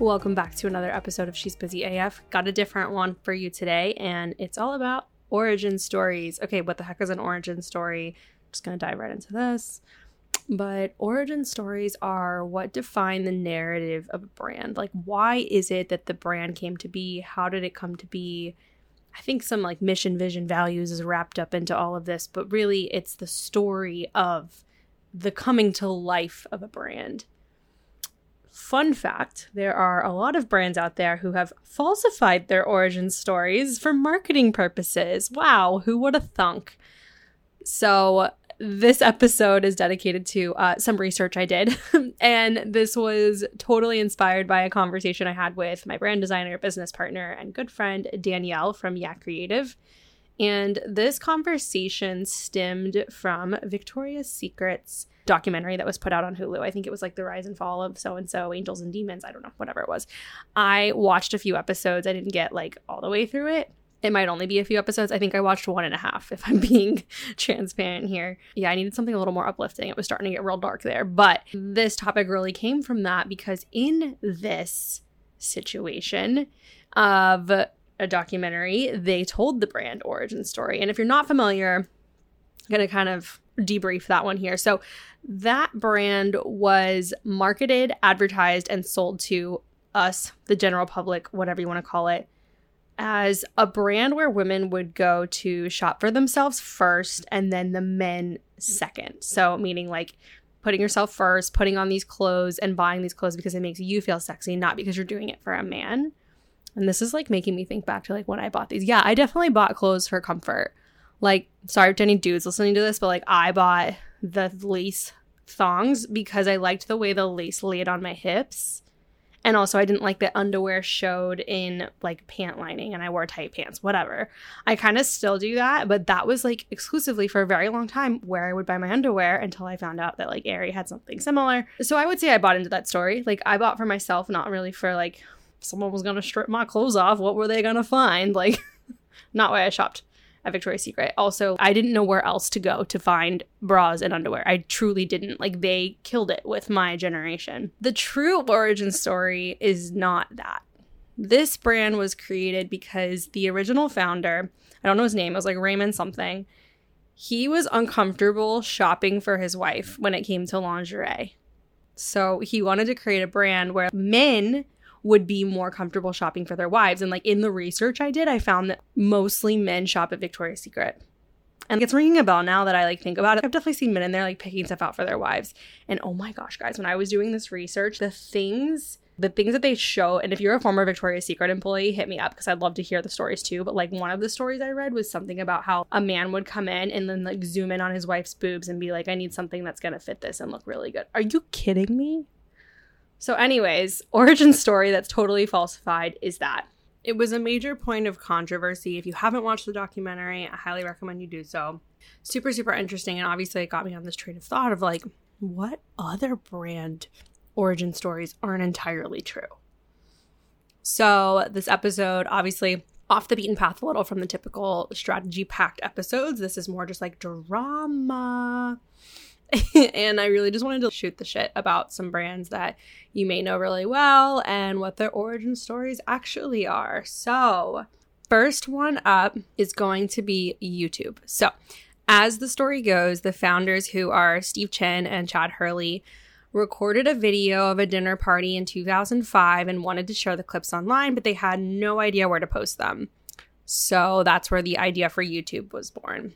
Welcome back to another episode of She's Busy AF. Got a different one for you today, and it's all about origin stories. Okay, what the heck is an origin story? I'm just gonna dive right into this. But origin stories are what define the narrative of a brand. Like, why is it that the brand came to be? How did it come to be? I think some like mission, vision, values is wrapped up into all of this, but really it's the story of the coming to life of a brand. Fun fact there are a lot of brands out there who have falsified their origin stories for marketing purposes. Wow, who would have thunk? So, this episode is dedicated to uh, some research I did. and this was totally inspired by a conversation I had with my brand designer, business partner, and good friend, Danielle from Yak Creative. And this conversation stemmed from Victoria's Secret's documentary that was put out on Hulu. I think it was like the rise and fall of so and so, angels and demons. I don't know, whatever it was. I watched a few episodes. I didn't get like all the way through it. It might only be a few episodes. I think I watched one and a half, if I'm being transparent here. Yeah, I needed something a little more uplifting. It was starting to get real dark there. But this topic really came from that because in this situation of a documentary, they told the brand origin story. And if you're not familiar, I'm going to kind of debrief that one here. So, that brand was marketed, advertised, and sold to us, the general public, whatever you want to call it, as a brand where women would go to shop for themselves first and then the men second. So, meaning like putting yourself first, putting on these clothes and buying these clothes because it makes you feel sexy, not because you're doing it for a man. And this is like making me think back to like when I bought these. Yeah, I definitely bought clothes for comfort. Like, sorry to any dudes listening to this, but like I bought the lace thongs because I liked the way the lace laid on my hips. And also, I didn't like that underwear showed in like pant lining and I wore tight pants, whatever. I kind of still do that, but that was like exclusively for a very long time where I would buy my underwear until I found out that like Aerie had something similar. So I would say I bought into that story. Like, I bought for myself, not really for like someone was gonna strip my clothes off. What were they gonna find? Like, not why I shopped at Victoria's Secret. Also, I didn't know where else to go to find bras and underwear. I truly didn't. Like, they killed it with my generation. The true origin story is not that. This brand was created because the original founder, I don't know his name, it was like Raymond something. He was uncomfortable shopping for his wife when it came to lingerie. So he wanted to create a brand where men would be more comfortable shopping for their wives. And like in the research I did, I found that mostly men shop at Victoria's Secret. And it's ringing a bell now that I like think about it. I've definitely seen men in there like picking stuff out for their wives. And oh my gosh, guys, when I was doing this research, the things the things that they show and if you're a former victoria's secret employee hit me up because i'd love to hear the stories too but like one of the stories i read was something about how a man would come in and then like zoom in on his wife's boobs and be like i need something that's going to fit this and look really good are you kidding me so, anyways, origin story that's totally falsified is that it was a major point of controversy. If you haven't watched the documentary, I highly recommend you do so. Super, super interesting. And obviously, it got me on this train of thought of like, what other brand origin stories aren't entirely true? So, this episode, obviously, off the beaten path a little from the typical strategy packed episodes. This is more just like drama. and I really just wanted to shoot the shit about some brands that you may know really well and what their origin stories actually are. So, first one up is going to be YouTube. So, as the story goes, the founders, who are Steve Chen and Chad Hurley, recorded a video of a dinner party in 2005 and wanted to share the clips online, but they had no idea where to post them. So that's where the idea for YouTube was born.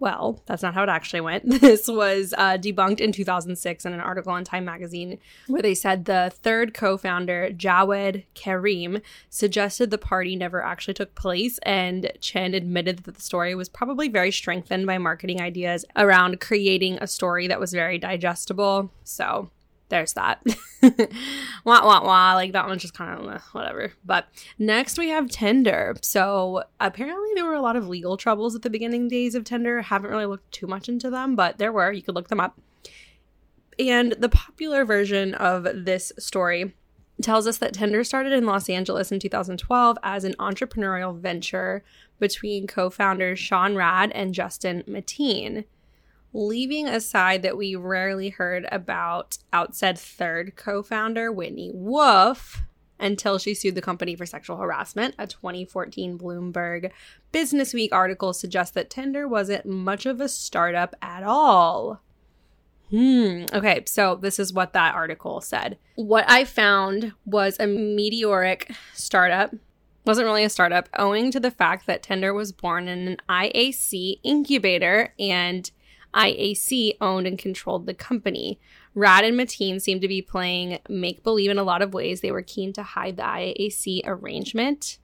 Well, that's not how it actually went. This was uh, debunked in 2006 in an article in Time magazine where they said the third co founder, Jawed Karim, suggested the party never actually took place, and Chen admitted that the story was probably very strengthened by marketing ideas around creating a story that was very digestible. So there's that. wah, wah, wah. Like that one's just kind of whatever. But next we have Tinder. So apparently there were a lot of legal troubles at the beginning days of Tinder. Haven't really looked too much into them, but there were. You could look them up. And the popular version of this story tells us that Tinder started in Los Angeles in 2012 as an entrepreneurial venture between co founders Sean Rad and Justin Mateen leaving aside that we rarely heard about Outsaid third co founder, Whitney Wolfe, until she sued the company for sexual harassment. A 2014 Bloomberg Business Week article suggests that Tinder wasn't much of a startup at all. Hmm. Okay, so this is what that article said. What I found was a meteoric startup. Wasn't really a startup, owing to the fact that Tinder was born in an IAC incubator and IAC owned and controlled the company. Rad and Mateen seemed to be playing make believe in a lot of ways. They were keen to hide the IAC arrangement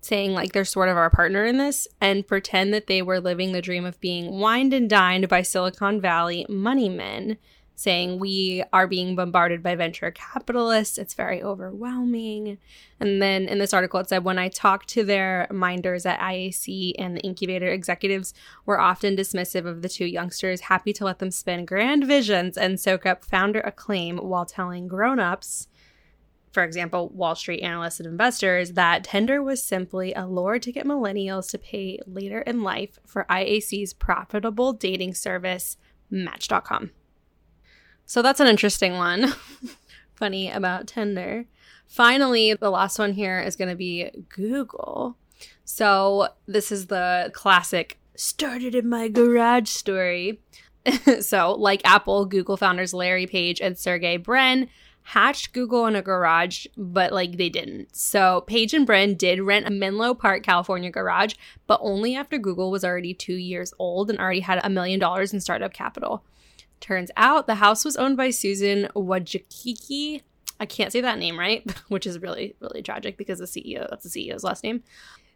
saying like they're sort of our partner in this and pretend that they were living the dream of being wined and dined by Silicon Valley money men, saying we are being bombarded by venture capitalists. It's very overwhelming. And then in this article, it said when I talked to their minders at IAC and the incubator executives were often dismissive of the two youngsters, happy to let them spin grand visions and soak up founder acclaim while telling grown-ups for example, Wall Street analysts and investors, that Tinder was simply a lure to get millennials to pay later in life for IAC's profitable dating service, Match.com. So that's an interesting one. Funny about Tinder. Finally, the last one here is going to be Google. So this is the classic started in my garage story. so, like Apple, Google founders Larry Page and Sergey Brin hatched Google in a garage, but like they didn't. So Page and Brin did rent a Menlo Park, California garage, but only after Google was already two years old and already had a million dollars in startup capital. Turns out the house was owned by Susan Wojcicki. I can't say that name right, which is really, really tragic because the CEO, that's the CEO's last name.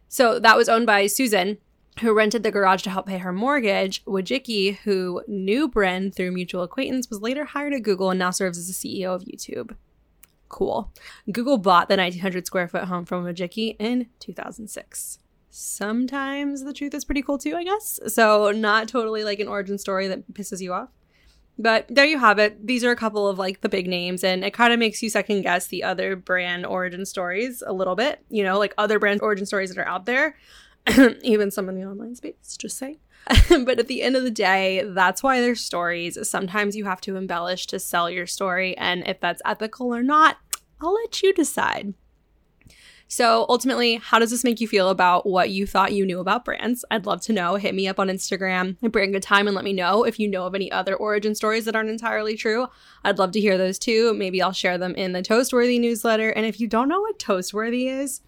So that was owned by Susan who rented the garage to help pay her mortgage. Wojcicki, who knew Brin through mutual acquaintance, was later hired at Google and now serves as the CEO of YouTube. Cool. Google bought the 1900 square foot home from Wojcicki in 2006. Sometimes the truth is pretty cool too, I guess. So, not totally like an origin story that pisses you off. But there you have it. These are a couple of like the big names, and it kind of makes you second guess the other brand origin stories a little bit. You know, like other brand origin stories that are out there. even some in the online space, just saying. but at the end of the day, that's why there's stories. Sometimes you have to embellish to sell your story, and if that's ethical or not, I'll let you decide. So ultimately, how does this make you feel about what you thought you knew about brands? I'd love to know. Hit me up on Instagram and bring a time and let me know if you know of any other origin stories that aren't entirely true. I'd love to hear those too. Maybe I'll share them in the Toastworthy newsletter. And if you don't know what Toastworthy is,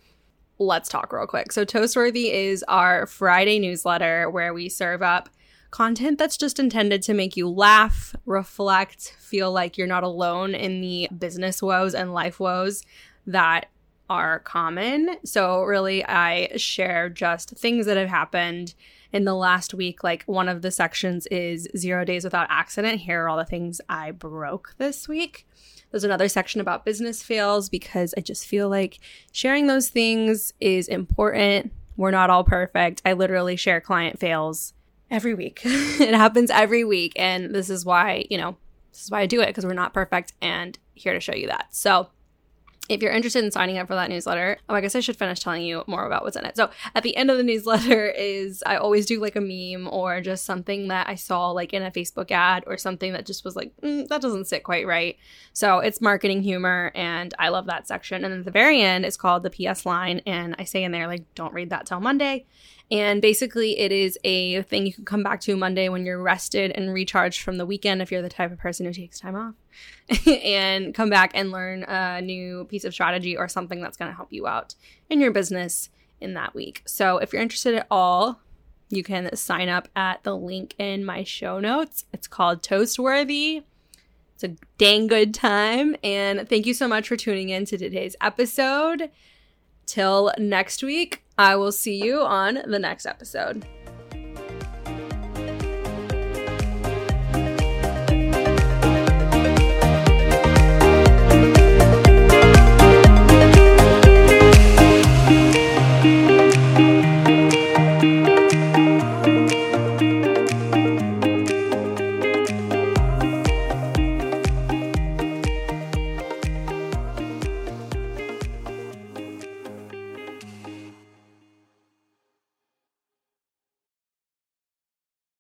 let's talk real quick. So, Toastworthy is our Friday newsletter where we serve up content that's just intended to make you laugh, reflect, feel like you're not alone in the business woes and life woes that are common. So, really, I share just things that have happened in the last week. Like, one of the sections is Zero Days Without Accident. Here are all the things I broke this week. There's another section about business fails because I just feel like sharing those things is important. We're not all perfect. I literally share client fails every week. it happens every week. And this is why, you know, this is why I do it because we're not perfect and here to show you that. So, if you're interested in signing up for that newsletter, oh, I guess I should finish telling you more about what's in it. So at the end of the newsletter is I always do like a meme or just something that I saw like in a Facebook ad or something that just was like, mm, that doesn't sit quite right. So it's marketing humor and I love that section. And at the very end, it's called the PS line. And I say in there, like, don't read that till Monday. And basically, it is a thing you can come back to Monday when you're rested and recharged from the weekend if you're the type of person who takes time off and come back and learn a new piece of strategy or something that's going to help you out in your business in that week. So, if you're interested at all, you can sign up at the link in my show notes. It's called Toastworthy. It's a dang good time. And thank you so much for tuning in to today's episode. Till next week, I will see you on the next episode.